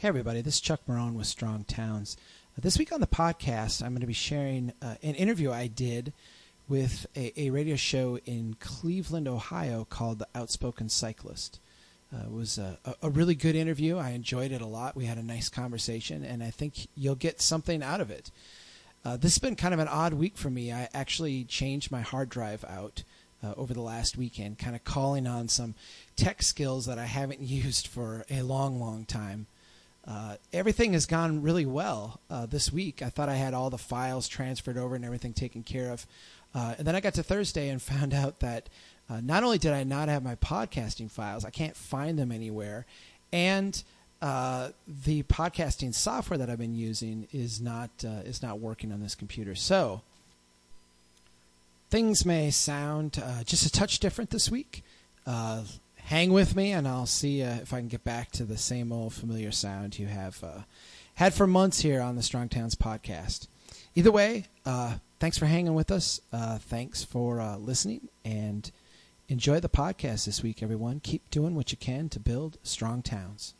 Hey, everybody, this is Chuck Marohn with Strong Towns. Uh, this week on the podcast, I'm going to be sharing uh, an interview I did with a, a, radio show in Cleveland, Ohio called The Outspoken Cyclist. Uh, it was a, a, really good interview. I enjoyed it a lot. We had a nice conversation, and I think you'll get something out of it. Uh, this has been kind of an odd week for me. I actually changed my hard drive out uh, over the last weekend, kind of calling on some tech skills that I haven't used for a long, long time. Uh, everything has gone really well uh, this week. I thought I had all the files transferred over and everything taken care of. Uh, and then I got to Thursday and found out that uh, not only did I not have my podcasting files, I can't find them anywhere, and uh, the podcasting software that I've been using is not is not working on this computer. So things may sound just a touch different this week hang with me, and I'll see uh, if I can get back to the same old familiar sound you have uh, had for months here on the Strong Towns podcast. Either way, uh, thanks for hanging with us. Uh, thanks for uh, listening, and enjoy the podcast this week, everyone. Keep doing what you can to build strong towns.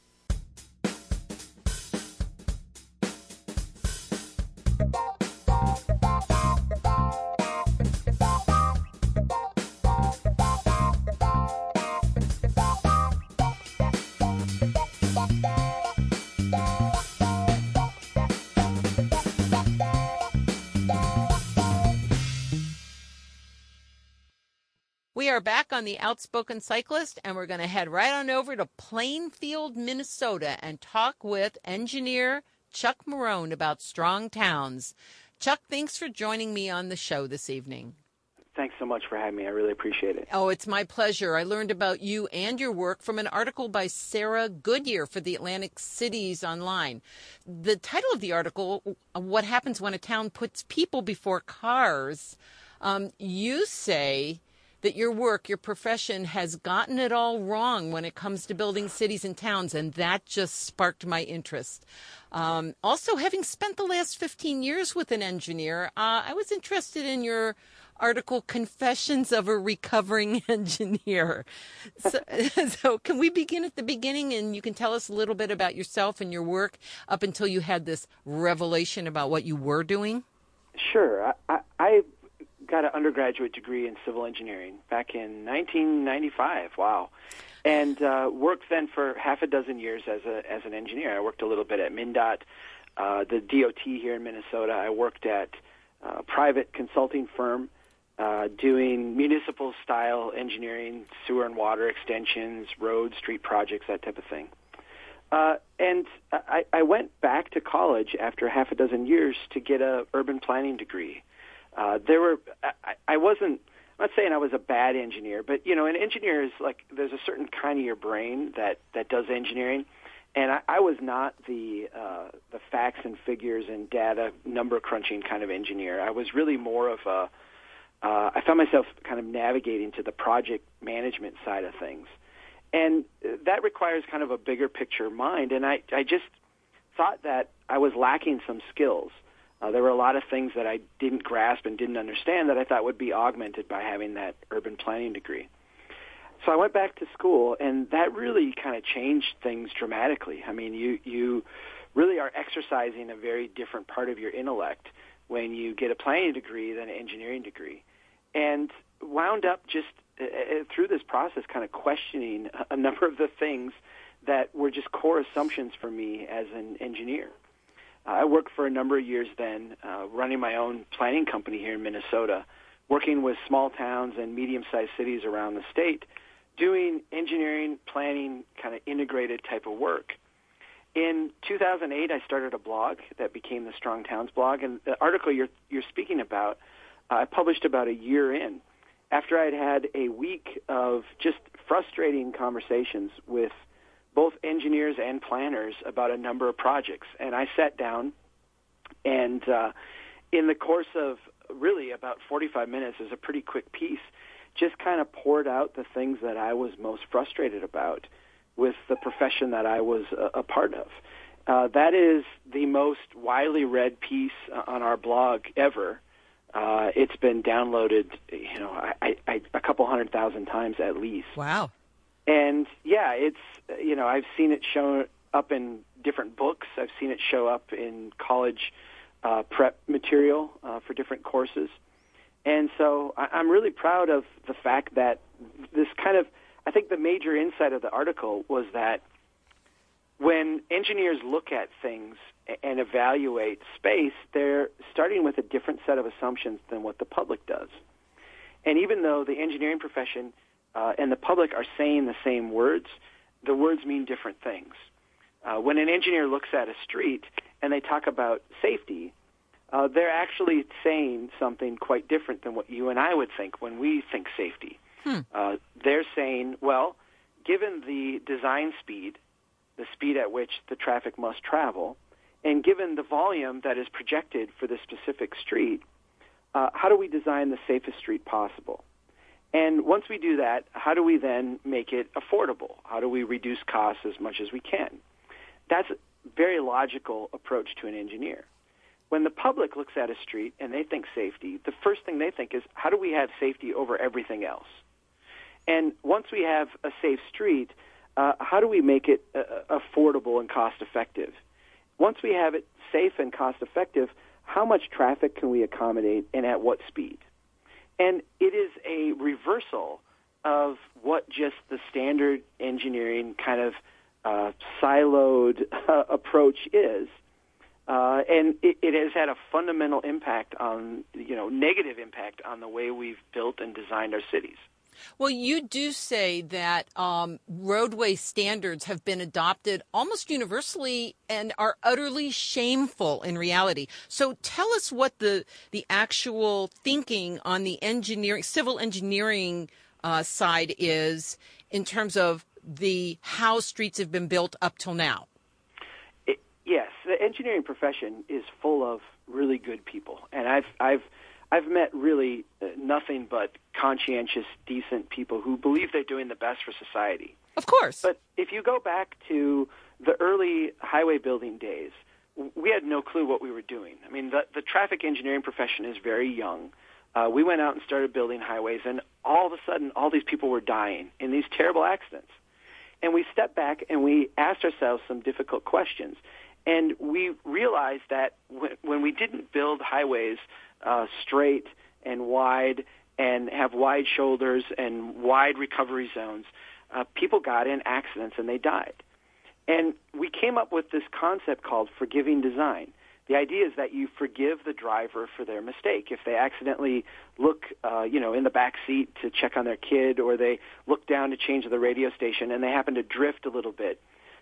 Are back on the Outspoken Cyclist, and we're going to head right on over to Plainfield, Minnesota, and talk with engineer Chuck Marohn about strong towns. Chuck, thanks for joining me on the show this evening. Thanks so much for having me. I really appreciate it. Oh, it's my pleasure. I learned about you and your work from an article by Sarah Goodyear for the Atlantic Cities Online. The title of the article, What Happens When a Town Puts People Before Cars, um, you say that your work, your profession has gotten it all wrong when it comes to building cities and towns, and that just sparked my interest. Um, also, having spent the last 15 years with an engineer, uh, I was interested in your article confessions of a recovering engineer. So, so, can we begin at the beginning and you can tell us a little bit about yourself and your work up until you had this revelation about what you were doing? Sure. I, I got an undergraduate degree in civil engineering back in 1995. Wow. And uh, worked then for half a dozen years as a as an engineer. I worked a little bit at MnDOT, uh, the DOT here in Minnesota. I worked at a private consulting firm uh, doing municipal style engineering, sewer and water extensions, road, street projects, that type of thing. Uh, and I, I went back to college after half a dozen years to get a urban planning degree uh, there were I, I wasn't I'm not saying I was a bad engineer, but you know, an engineer is like there's a certain kind of your brain that that does engineering, and I, I was not the uh, the facts and figures and data number crunching kind of engineer. I was really more of a uh, I found myself kind of navigating to the project management side of things, and that requires kind of a bigger picture mind. And I I just thought that I was lacking some skills. Uh, there were a lot of things that I didn't grasp and didn't understand that I thought would be augmented by having that urban planning degree. So I went back to school, and that really kind of changed things dramatically. I mean, you you really are exercising a very different part of your intellect when you get a planning degree than an engineering degree, and wound up just uh, uh through this process, kind of questioning a number of the things that were just core assumptions for me as an engineer. I worked for a number of years then, uh, running my own planning company here in Minnesota, working with small towns and medium-sized cities around the state, doing engineering, planning, kind of integrated type of work. In 2008, I started a blog that became the Strong Towns blog, and the article you're you're speaking about, uh, I published about a year in, after I'd had a week of just frustrating conversations with both engineers and planners about a number of projects. And I sat down, and uh, in the course of really about 45 minutes, is a pretty quick piece, just kind of poured out the things that I was most frustrated about with the profession that I was a, a part of. Uh, that is the most widely read piece on our blog ever. Uh, it's been downloaded, you know, a couple hundred thousand times at least. Wow. And yeah, it's you know I've seen it shown up in different books. I've seen it show up in college uh, prep material uh, for different courses. And so I, I'm really proud of the fact that this kind of, I think the major insight of the article was that when engineers look at things and evaluate space, they're starting with a different set of assumptions than what the public does. And even though the engineering profession uh, and the public are saying the same words, the words mean different things. Uh, when an engineer looks at a street and they talk about safety, uh, they're actually saying something quite different than what you and I would think when we think safety. Hmm. Uh, they're saying, well, given the design speed, the speed at which the traffic must travel, and given the volume that is projected for this specific street, uh, how do we design the safest street possible? And once we do that, how do we then make it affordable? How do we reduce costs as much as we can? That's a very logical approach to an engineer. When the public looks at a street and they think safety, the first thing they think is, how do we have safety over everything else? And once we have a safe street, uh, how do we make it uh, affordable and cost effective? Once we have it safe and cost effective, how much traffic can we accommodate and at what speed? And it is a reversal of what just the standard engineering kind of uh, siloed uh, approach is. Uh, and it, it, has had a fundamental impact on, you know, negative impact on the way we've built and designed our cities. Well, you do say that um, roadway standards have been adopted almost universally and are utterly shameful in reality. So tell us what the the actual thinking on the engineering, civil engineering uh, side is in terms of the how streets have been built up till now. It, yes, the engineering profession is full of really good people, and I've I've I've met really uh, nothing but conscientious, decent people who believe they're doing the best for society. Of course. But if you go back to the early highway building days, we had no clue what we were doing. I mean, the, the traffic engineering profession is very young. Uh, we went out and started building highways, and all of a sudden, all these people were dying in these terrible accidents. And we stepped back and we asked ourselves some difficult questions. And we realized that when, when we didn't build highways uh, straight and wide and have wide shoulders and wide recovery zones, uh, people got in accidents and they died. And we came up with this concept called forgiving design. The idea is that you forgive the driver for their mistake. If they accidentally look, uh, you know, in the back seat to check on their kid, or they look down to change the radio station and they happen to drift a little bit,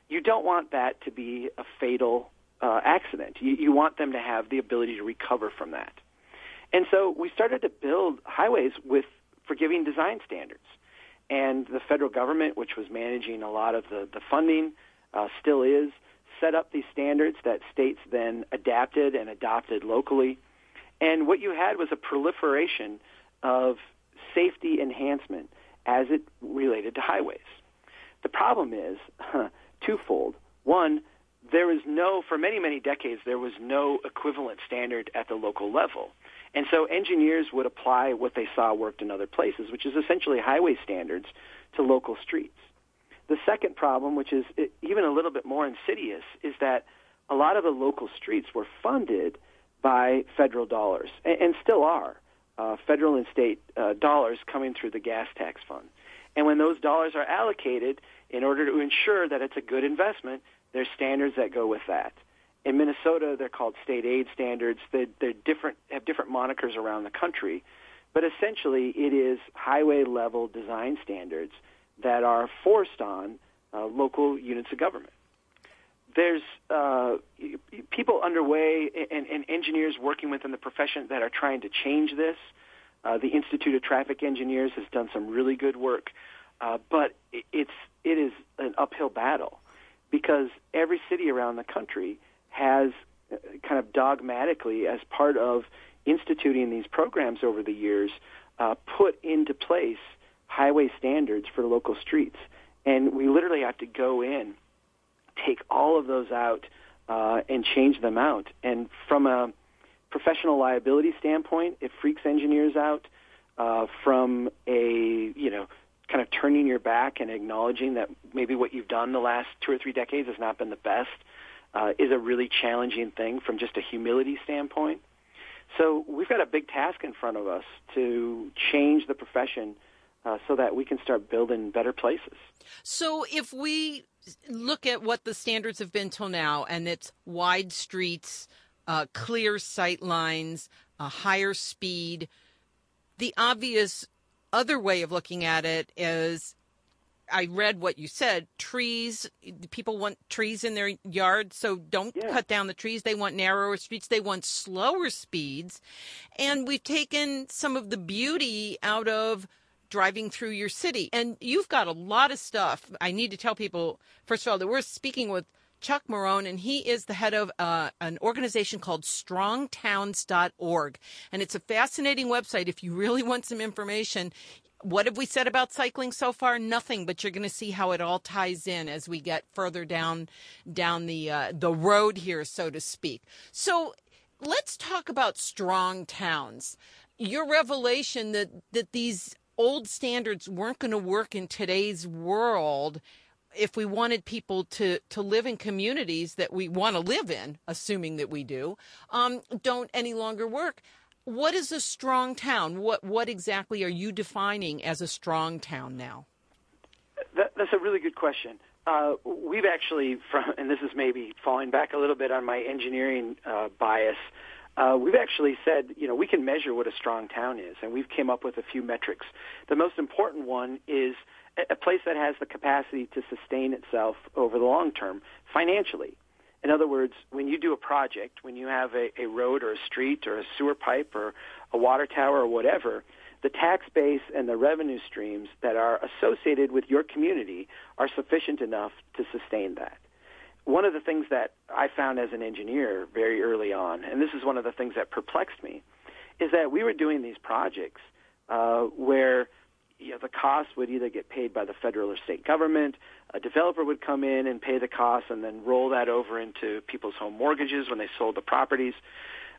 you don't want that to be a fatal uh, accident. You, you want them to have the ability to recover from that. And so we started to build highways with forgiving design standards. And the federal government, which was managing a lot of the, the funding, uh, still is, set up these standards that states then adapted and adopted locally. And what you had was a proliferation of safety enhancement as it related to highways. The problem is huh, twofold. One, there was no, for many, many decades, there was no equivalent standard at the local level. And so engineers would apply what they saw worked in other places, which is essentially highway standards to local streets. The second problem, which is even a little bit more insidious, is that a lot of the local streets were funded by federal dollars, and, still are, uh, federal and state uh, dollars coming through the gas tax fund. And when those dollars are allocated, in order to ensure that it's a good investment, there's standards that go with that. In Minnesota, they're called state aid standards. They're, they're different, have different monikers around the country, but essentially it is highway level design standards that are forced on uh, local units of government. There's uh, people underway and, and, engineers working within the profession that are trying to change this. Uh, the Institute of Traffic Engineers has done some really good work, uh, but it's it is an uphill battle because every city around the country has uh, kind of dogmatically, as part of instituting these programs over the years, uh, put into place highway standards for local streets. And we literally have to go in, take all of those out, uh, and change them out. And from a professional liability standpoint, it freaks engineers out. Uh, from a you know kind of turning your back and acknowledging that maybe what you've done the last two or three decades has not been the best uh, is a really challenging thing from just a humility standpoint. So we've got a big task in front of us to change the profession uh, so that we can start building better places. So if we look at what the standards have been till now, and it's wide streets, uh, clear sight lines, a higher speed, the obvious other way of looking at it is I read what you said. Trees, people want trees in their yard, so don't yeah. cut down the trees. They want narrower streets. They want slower speeds. And we've taken some of the beauty out of driving through your city. And you've got a lot of stuff. I need to tell people, first of all, that we're speaking with Chuck Marohn, and he is the head of uh, an organization called strongtowns.org. And it's a fascinating website. If you really want some information, what have we said about cycling so far? Nothing, but you're going to see how it all ties in as we get further down down the uh, the road here, so to speak. So let's talk about strong towns. Your revelation that that these old standards weren't going to work in today's world if we wanted people to, to live in communities that we want to live in, assuming that we do, um, don't any longer work what is a strong town? What what exactly are you defining as a strong town now? That, that's a really good question. Uh, we've actually, from, and this is maybe falling back a little bit on my engineering uh, bias. Uh, we've actually said, you know, we can measure what a strong town is, and we've came up with a few metrics. The most important one is a place that has the capacity to sustain itself over the long term financially. In other words, when you do a project, when you have a, a road or a street or a sewer pipe or a water tower or whatever, the tax base and the revenue streams that are associated with your community are sufficient enough to sustain that. One of the things that I found as an engineer very early on, and this is one of the things that perplexed me, is that we were doing these projects uh, where you know, the cost would either get paid by the federal or state government. A developer would come in and pay the cost and then roll that over into people's home mortgages when they sold the properties.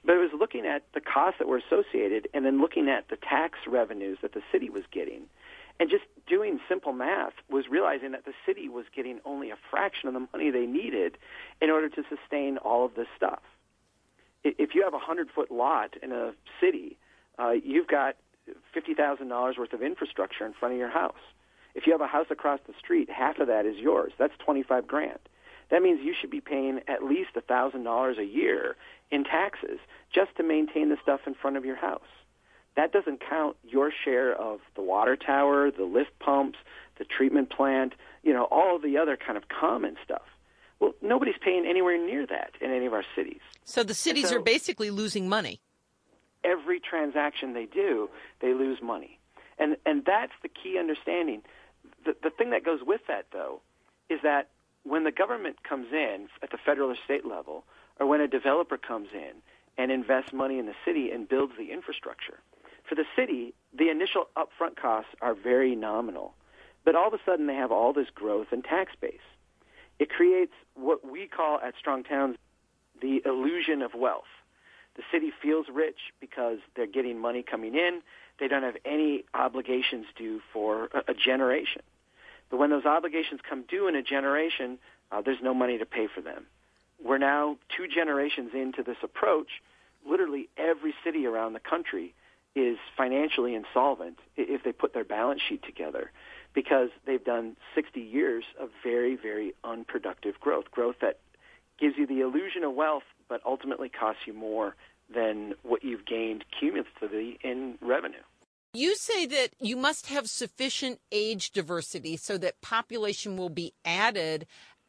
But it was looking at the costs that were associated and then looking at the tax revenues that the city was getting. And just doing simple math was realizing that the city was getting only a fraction of the money they needed in order to sustain all of this stuff. If you have a hundred foot lot in a city, uh, you've got $50,000 worth of infrastructure in front of your house. If you have a house across the street, half of that is yours. That's 25 grand. That means you should be paying at least a $1,000 a year in taxes just to maintain the stuff in front of your house. That doesn't count your share of the water tower, the lift pumps, the treatment plant, you know, all the other kind of common stuff. Well, nobody's paying anywhere near that in any of our cities. So the cities so, are basically losing money every transaction they do, they lose money. And, and that's the key understanding. The, the thing that goes with that, though, is that when the government comes in at the federal or state level, or when a developer comes in and invests money in the city and builds the infrastructure, for the city, the initial upfront costs are very nominal. But all of a sudden, they have all this growth and tax base. It creates what we call at Strong Towns the illusion of wealth. The city feels rich because they're getting money coming in. They don't have any obligations due for a, a generation. But when those obligations come due in a generation, uh, there's no money to pay for them. We're now two generations into this approach. Literally every city around the country is financially insolvent if they put their balance sheet together because they've done 60 years of very, very unproductive growth, growth that gives you the illusion of wealth but ultimately costs you more than what you've gained cumulatively in revenue. You say that you must have sufficient age diversity so that population will be added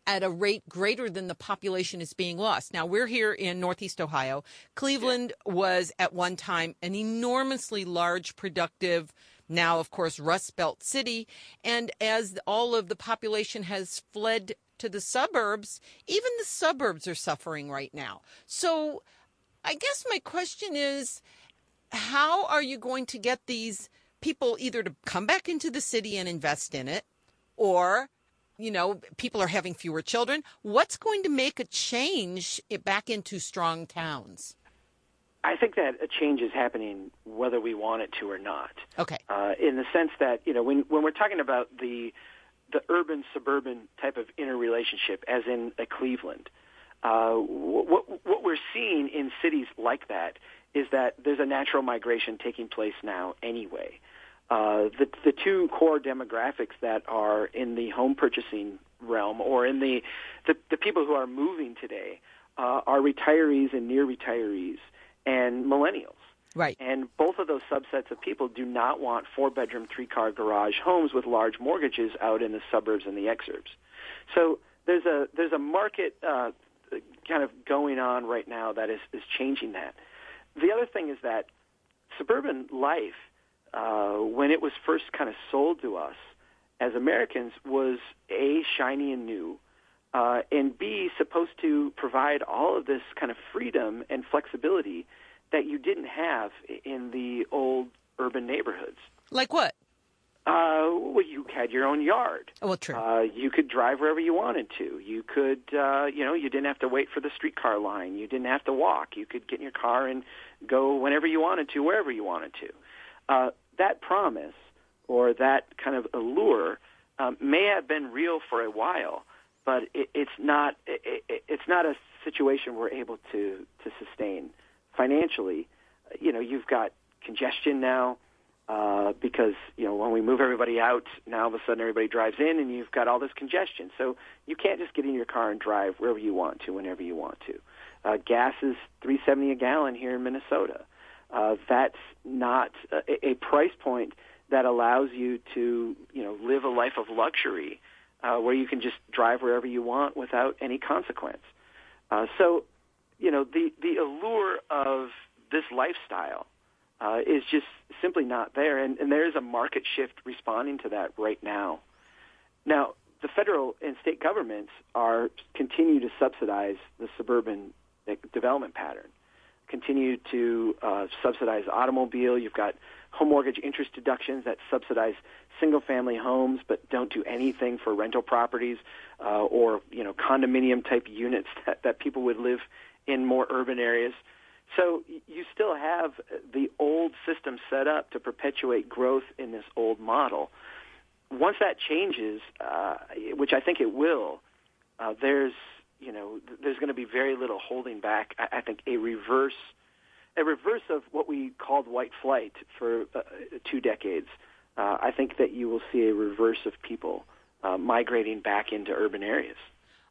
at a rate greater than the population is being lost. Now, we're here in Northeast Ohio. Cleveland was at one time an enormously large, productive, now, of course, Rust Belt city. And as all of the population has fled to the suburbs, even the suburbs are suffering right now. So I guess my question is how are you going to get these people either to come back into the city and invest in it or you know people are having fewer children what's going to make a change it back into strong towns I think that a change is happening whether we want it to or not. Okay. Uh, in the sense that you know when when we're talking about the the urban suburban type of interrelationship, as in a Cleveland, Uh, what, what we're seeing in cities like that is that there's a natural migration taking place now anyway. Uh, the, the two core demographics that are in the home purchasing realm or in the, the, the people who are moving today uh, are retirees and near retirees and millennials. Right. And both of those subsets of people do not want four bedroom, three car garage homes with large mortgages out in the suburbs and the exurbs. So there's a there's a market uh, kind of going on right now that is, is changing that. The other thing is that suburban life, uh, when it was first kind of sold to us as Americans, was A, shiny and new, uh, and B, supposed to provide all of this kind of freedom and flexibility that you didn't have in the old urban neighborhoods. Like what? Uh, well, you had your own yard. Oh, well, true. Uh, you could drive wherever you wanted to. You could, uh, you know, you didn't have to wait for the streetcar line. You didn't have to walk. You could get in your car and go whenever you wanted to, wherever you wanted to. Uh, that promise or that kind of allure um, may have been real for a while, but it, it's not. It, it, it's not a situation we're able to to sustain financially. You know, you've got congestion now uh, because you know when we move everybody out, now all of a sudden everybody drives in, and you've got all this congestion. So you can't just get in your car and drive wherever you want to, whenever you want to. Uh, gas is three seventy a gallon here in Minnesota. Uh, that's not a, a price point that allows you to you know live a life of luxury, uh, where you can just drive wherever you want without any consequence. Uh, so, you know the the allure of this lifestyle uh, is just simply not there, and, and there is a market shift responding to that right now. Now, the federal and state governments are continue to subsidize the suburban development pattern, continue to uh, subsidize automobile. You've got home mortgage interest deductions that subsidize single-family homes, but don't do anything for rental properties uh, or you know condominium type units that, that people would live in more urban areas. So you still have the old system set up to perpetuate growth in this old model. Once that changes, uh, which I think it will, uh, there's you know there's going to be very little holding back. I, I think a reverse a reverse of what we called white flight for uh, two decades. Uh, I think that you will see a reverse of people uh, migrating back into urban areas.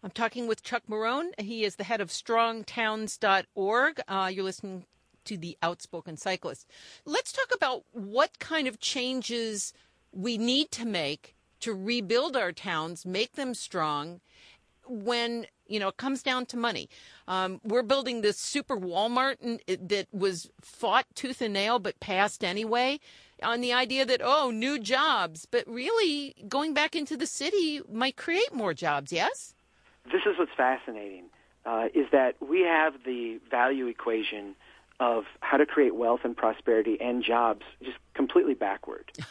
I'm talking with Chuck Marohn. He is the head of strongtowns.org. Uh, you're listening to the Outspoken Cyclist. Let's talk about what kind of changes we need to make to rebuild our towns, make them strong when you know it comes down to money. Um, we're building this super Walmart that was fought tooth and nail but passed anyway on the idea that oh new jobs, but really going back into the city might create more jobs. Yes this is what's fascinating, uh, is that we have the value equation of how to create wealth and prosperity and jobs just completely backward.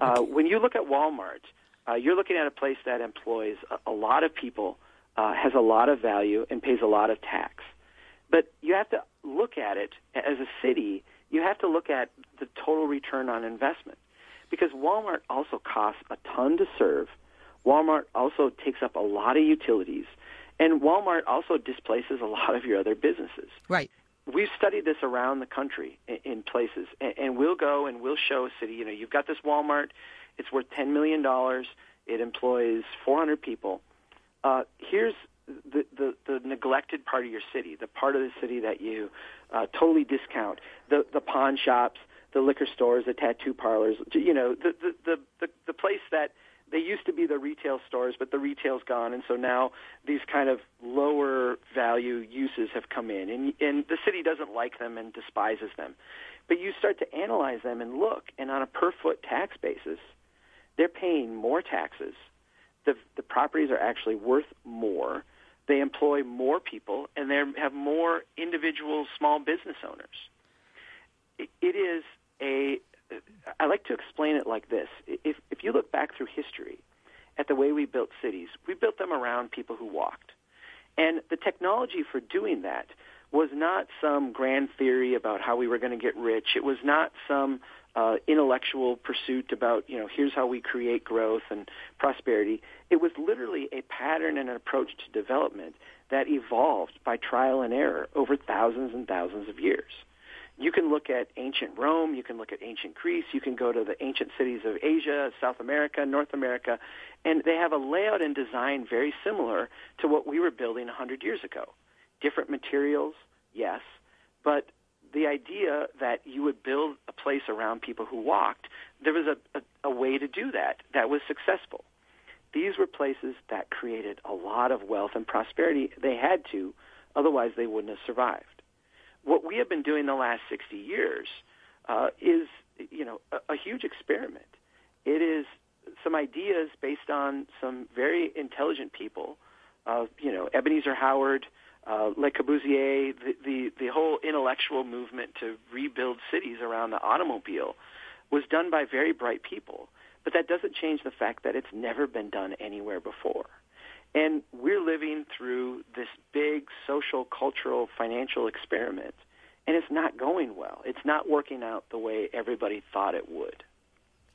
Uh, when you look at Walmart, uh, you're looking at a place that employs a, a lot of people, uh, has a lot of value, and pays a lot of tax. But you have to look at it as a city. You have to look at the total return on investment because Walmart also costs a ton to serve. Walmart also takes up a lot of utilities. And Walmart also displaces a lot of your other businesses. Right. We've studied this around the country in, places, and, we'll go and we'll show a city. You know, you've got this Walmart; it's worth ten million dollars. It employs 400 people. Uh, here's the, the, the neglected part of your city, the part of the city that you uh, totally discount, the, the pawn shops, the liquor stores, the tattoo parlors, you know, the, the, the, the, the place that they used to be the retail stores, but the retail's gone, and so now these kind of lower value uses have come in, and and the city doesn't like them and despises them. But you start to analyze them and look, and on a per foot tax basis, they're paying more taxes. The the properties are actually worth more. They employ more people, and they have more individual small business owners. it, it is a I like to explain it like this. If, if you look back through history at the way we built cities, we built them around people who walked. And the technology for doing that was not some grand theory about how we were going to get rich. It was not some uh, intellectual pursuit about, you know, here's how we create growth and prosperity. It was literally a pattern and an approach to development that evolved by trial and error over thousands and thousands of years. You can look at ancient Rome, you can look at ancient Greece, you can go to the ancient cities of Asia, South America, North America, and they have a layout and design very similar to what we were building 100 years ago. Different materials, yes, but the idea that you would build a place around people who walked, there was a, a, a way to do that that was successful. These were places that created a lot of wealth and prosperity. They had to, otherwise they wouldn't have survived what we have been doing the last 60 years uh, is, you know, a, a huge experiment. It is some ideas based on some very intelligent people. Uh, you know, Ebenezer Howard, uh, Le Corbusier, the, the the whole intellectual movement to rebuild cities around the automobile was done by very bright people. But that doesn't change the fact that it's never been done anywhere before. And we're living through this big social, cultural, financial experiment, and it's not going well. It's not working out the way everybody thought it would.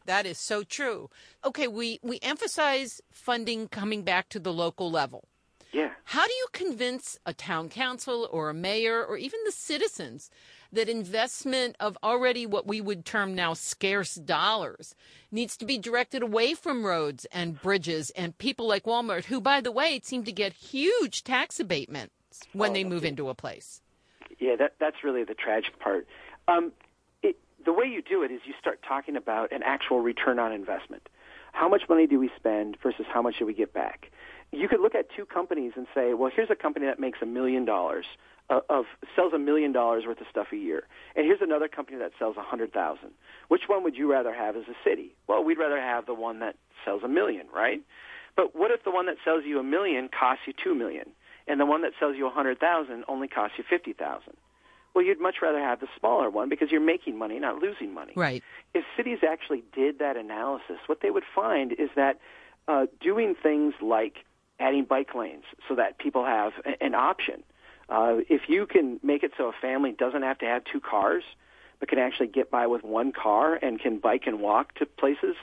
That is so true. Okay, we, we emphasize funding coming back to the local level. Yeah. How do you convince a town council or a mayor or even the citizens that investment of already what we would term now scarce dollars needs to be directed away from roads and bridges and people like Walmart, who, by the way, seem to get huge tax abatements when oh, they move into a place. Yeah, that, that's really the tragic part. Um, it, the way you do it is you start talking about an actual return on investment. How much money do we spend versus how much do we get back? You could look at two companies and say, well, here's a company that makes a million dollars of sells a million dollars worth of stuff a year, and here's another company that sells a hundred thousand. Which one would you rather have as a city? Well, we'd rather have the one that sells a million, right? But what if the one that sells you a million costs you two million, and the one that sells you a hundred thousand only costs you fifty thousand? Well, you'd much rather have the smaller one because you're making money, not losing money. Right. If cities actually did that analysis, what they would find is that uh, doing things like adding bike lanes so that people have an option uh, if you can make it so a family doesn't have to have two cars, but can actually get by with one car and can bike and walk to places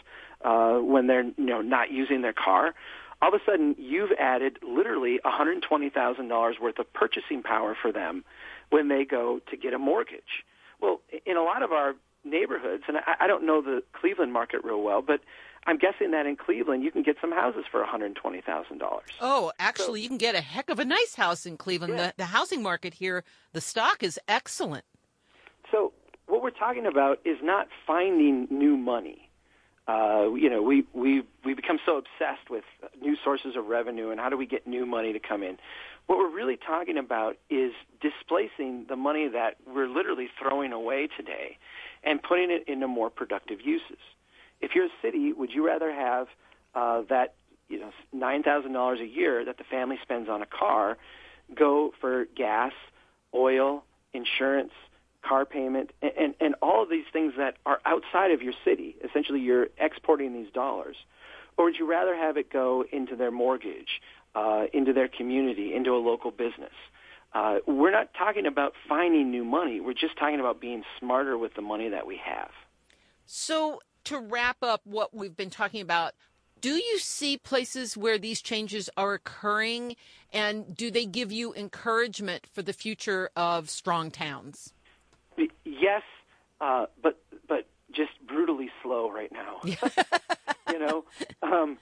uh, when they're you know not using their car, all of a sudden you've added literally $120,000 worth of purchasing power for them when they go to get a mortgage. Well, in a lot of our neighborhoods, and I, I don't know the Cleveland market real well, but I'm guessing that in Cleveland you can get some houses for $120,000. Oh, actually, so, you can get a heck of a nice house in Cleveland. Yeah. The, the housing market here, the stock is excellent. So, what we're talking about is not finding new money. Uh, you know, we we we become so obsessed with new sources of revenue and how do we get new money to come in. What we're really talking about is displacing the money that we're literally throwing away today and putting it into more productive uses. If you're a city, would you rather have uh, that you know nine thousand dollars a year that the family spends on a car go for gas, oil, insurance, car payment, and, and, and all of these things that are outside of your city? Essentially, you're exporting these dollars. Or would you rather have it go into their mortgage, uh, into their community, into a local business? Uh, we're not talking about finding new money. We're just talking about being smarter with the money that we have. So, to wrap up what we've been talking about, do you see places where these changes are occurring and do they give you encouragement for the future of strong towns? Yes, uh, but but just brutally slow right now. you know, um,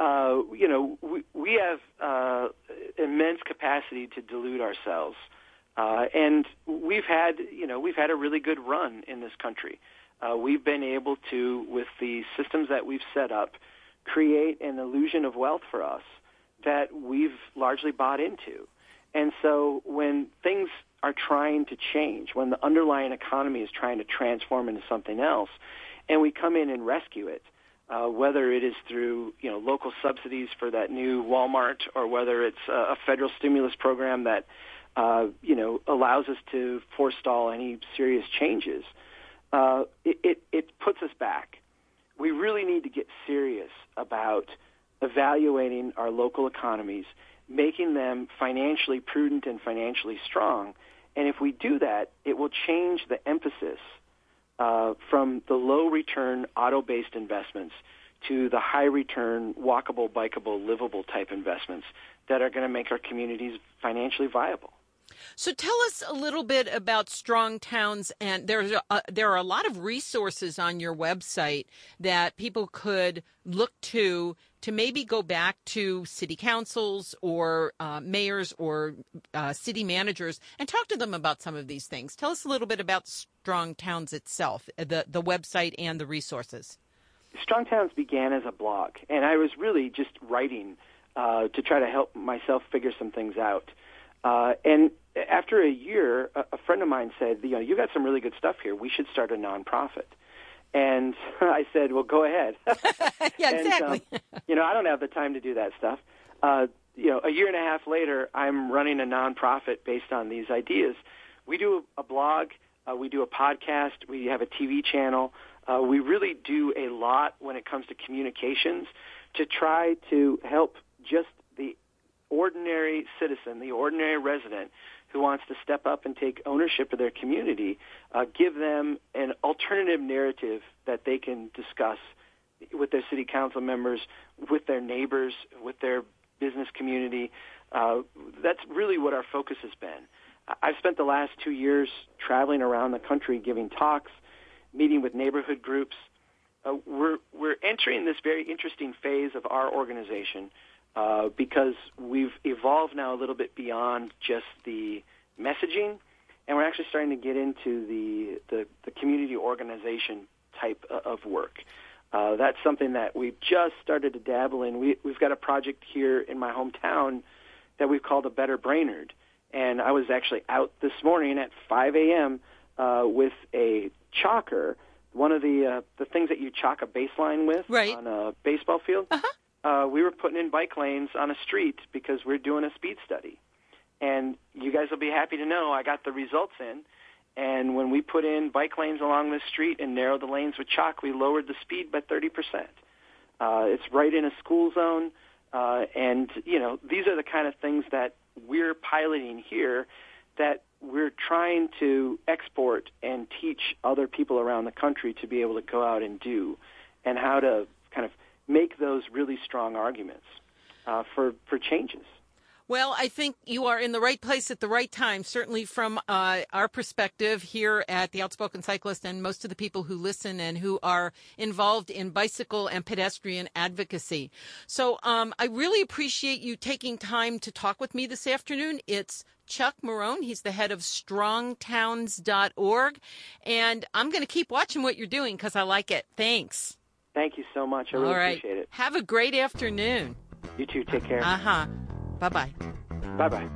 uh, you know, we, we have uh, immense capacity to delude ourselves, uh, and we've had you know we've had a really good run in this country uh, we've been able to, with the systems that we've set up, create an illusion of wealth for us that we've largely bought into. And so when things are trying to change, when the underlying economy is trying to transform into something else, and we come in and rescue it, uh, whether it is through you know local subsidies for that new Walmart, or whether it's a, a federal stimulus program that uh, you know allows us to forestall any serious changes, uh, it, it, it puts us back. We really need to get serious about evaluating our local economies, making them financially prudent and financially strong. And if we do that, it will change the emphasis uh, from the low return auto based investments to the high return, walkable, bikeable, livable type investments that are going to make our communities financially viable. So tell us a little bit about Strong Towns, and there's a, there are a lot of resources on your website that people could look to to maybe go back to city councils or uh, mayors or uh, city managers and talk to them about some of these things. Tell us a little bit about Strong Towns itself, the the website and the resources. Strong Towns began as a blog, and I was really just writing uh, to try to help myself figure some things out. Uh, and after a year, a, a friend of mine said, "You know, you got some really good stuff here. We should start a nonprofit." And I said, "Well, go ahead." yeah, and, exactly. Um, you know, I don't have the time to do that stuff. Uh, you know, a year and a half later, I'm running a nonprofit based on these ideas. We do a, a blog, uh, we do a podcast, we have a TV channel. Uh, we really do a lot when it comes to communications to try to help just the ordinary citizen, the ordinary resident who wants to step up and take ownership of their community, uh, give them an alternative narrative that they can discuss with their city council members, with their neighbors, with their business community. Uh, that's really what our focus has been. I've spent the last two years traveling around the country giving talks, meeting with neighborhood groups. Uh, we're we're entering this very interesting phase of our organization uh, because we've evolved now a little bit beyond just the messaging, and we're actually starting to get into the the, the community organization type of work. Uh, that's something that we've just started to dabble in. We, we've got a project here in my hometown that we've called a Better Brainerd, and I was actually out this morning at 5 a.m. Uh, with a chalker, one of the uh, the things that you chalk a baseline with right. on a baseball field. Uh-huh uh, we were putting in bike lanes on a street because we're doing a speed study. And you guys will be happy to know I got the results in. And when we put in bike lanes along the street and narrowed the lanes with chalk, we lowered the speed by 30%. Uh, it's right in a school zone. Uh, and, you know, these are the kind of things that we're piloting here that we're trying to export and teach other people around the country to be able to go out and do and how to kind of make those really strong arguments uh, for for changes. Well, I think you are in the right place at the right time, certainly from uh, our perspective here at the Outspoken Cyclist and most of the people who listen and who are involved in bicycle and pedestrian advocacy. So um, I really appreciate you taking time to talk with me this afternoon. It's Chuck Marohn. He's the head of strongtowns.org. And I'm going to keep watching what you're doing because I like it. Thanks. Thank you so much. I really All right. appreciate it. Have a great afternoon. You too. Take care. Uh huh. Bye bye. Bye bye.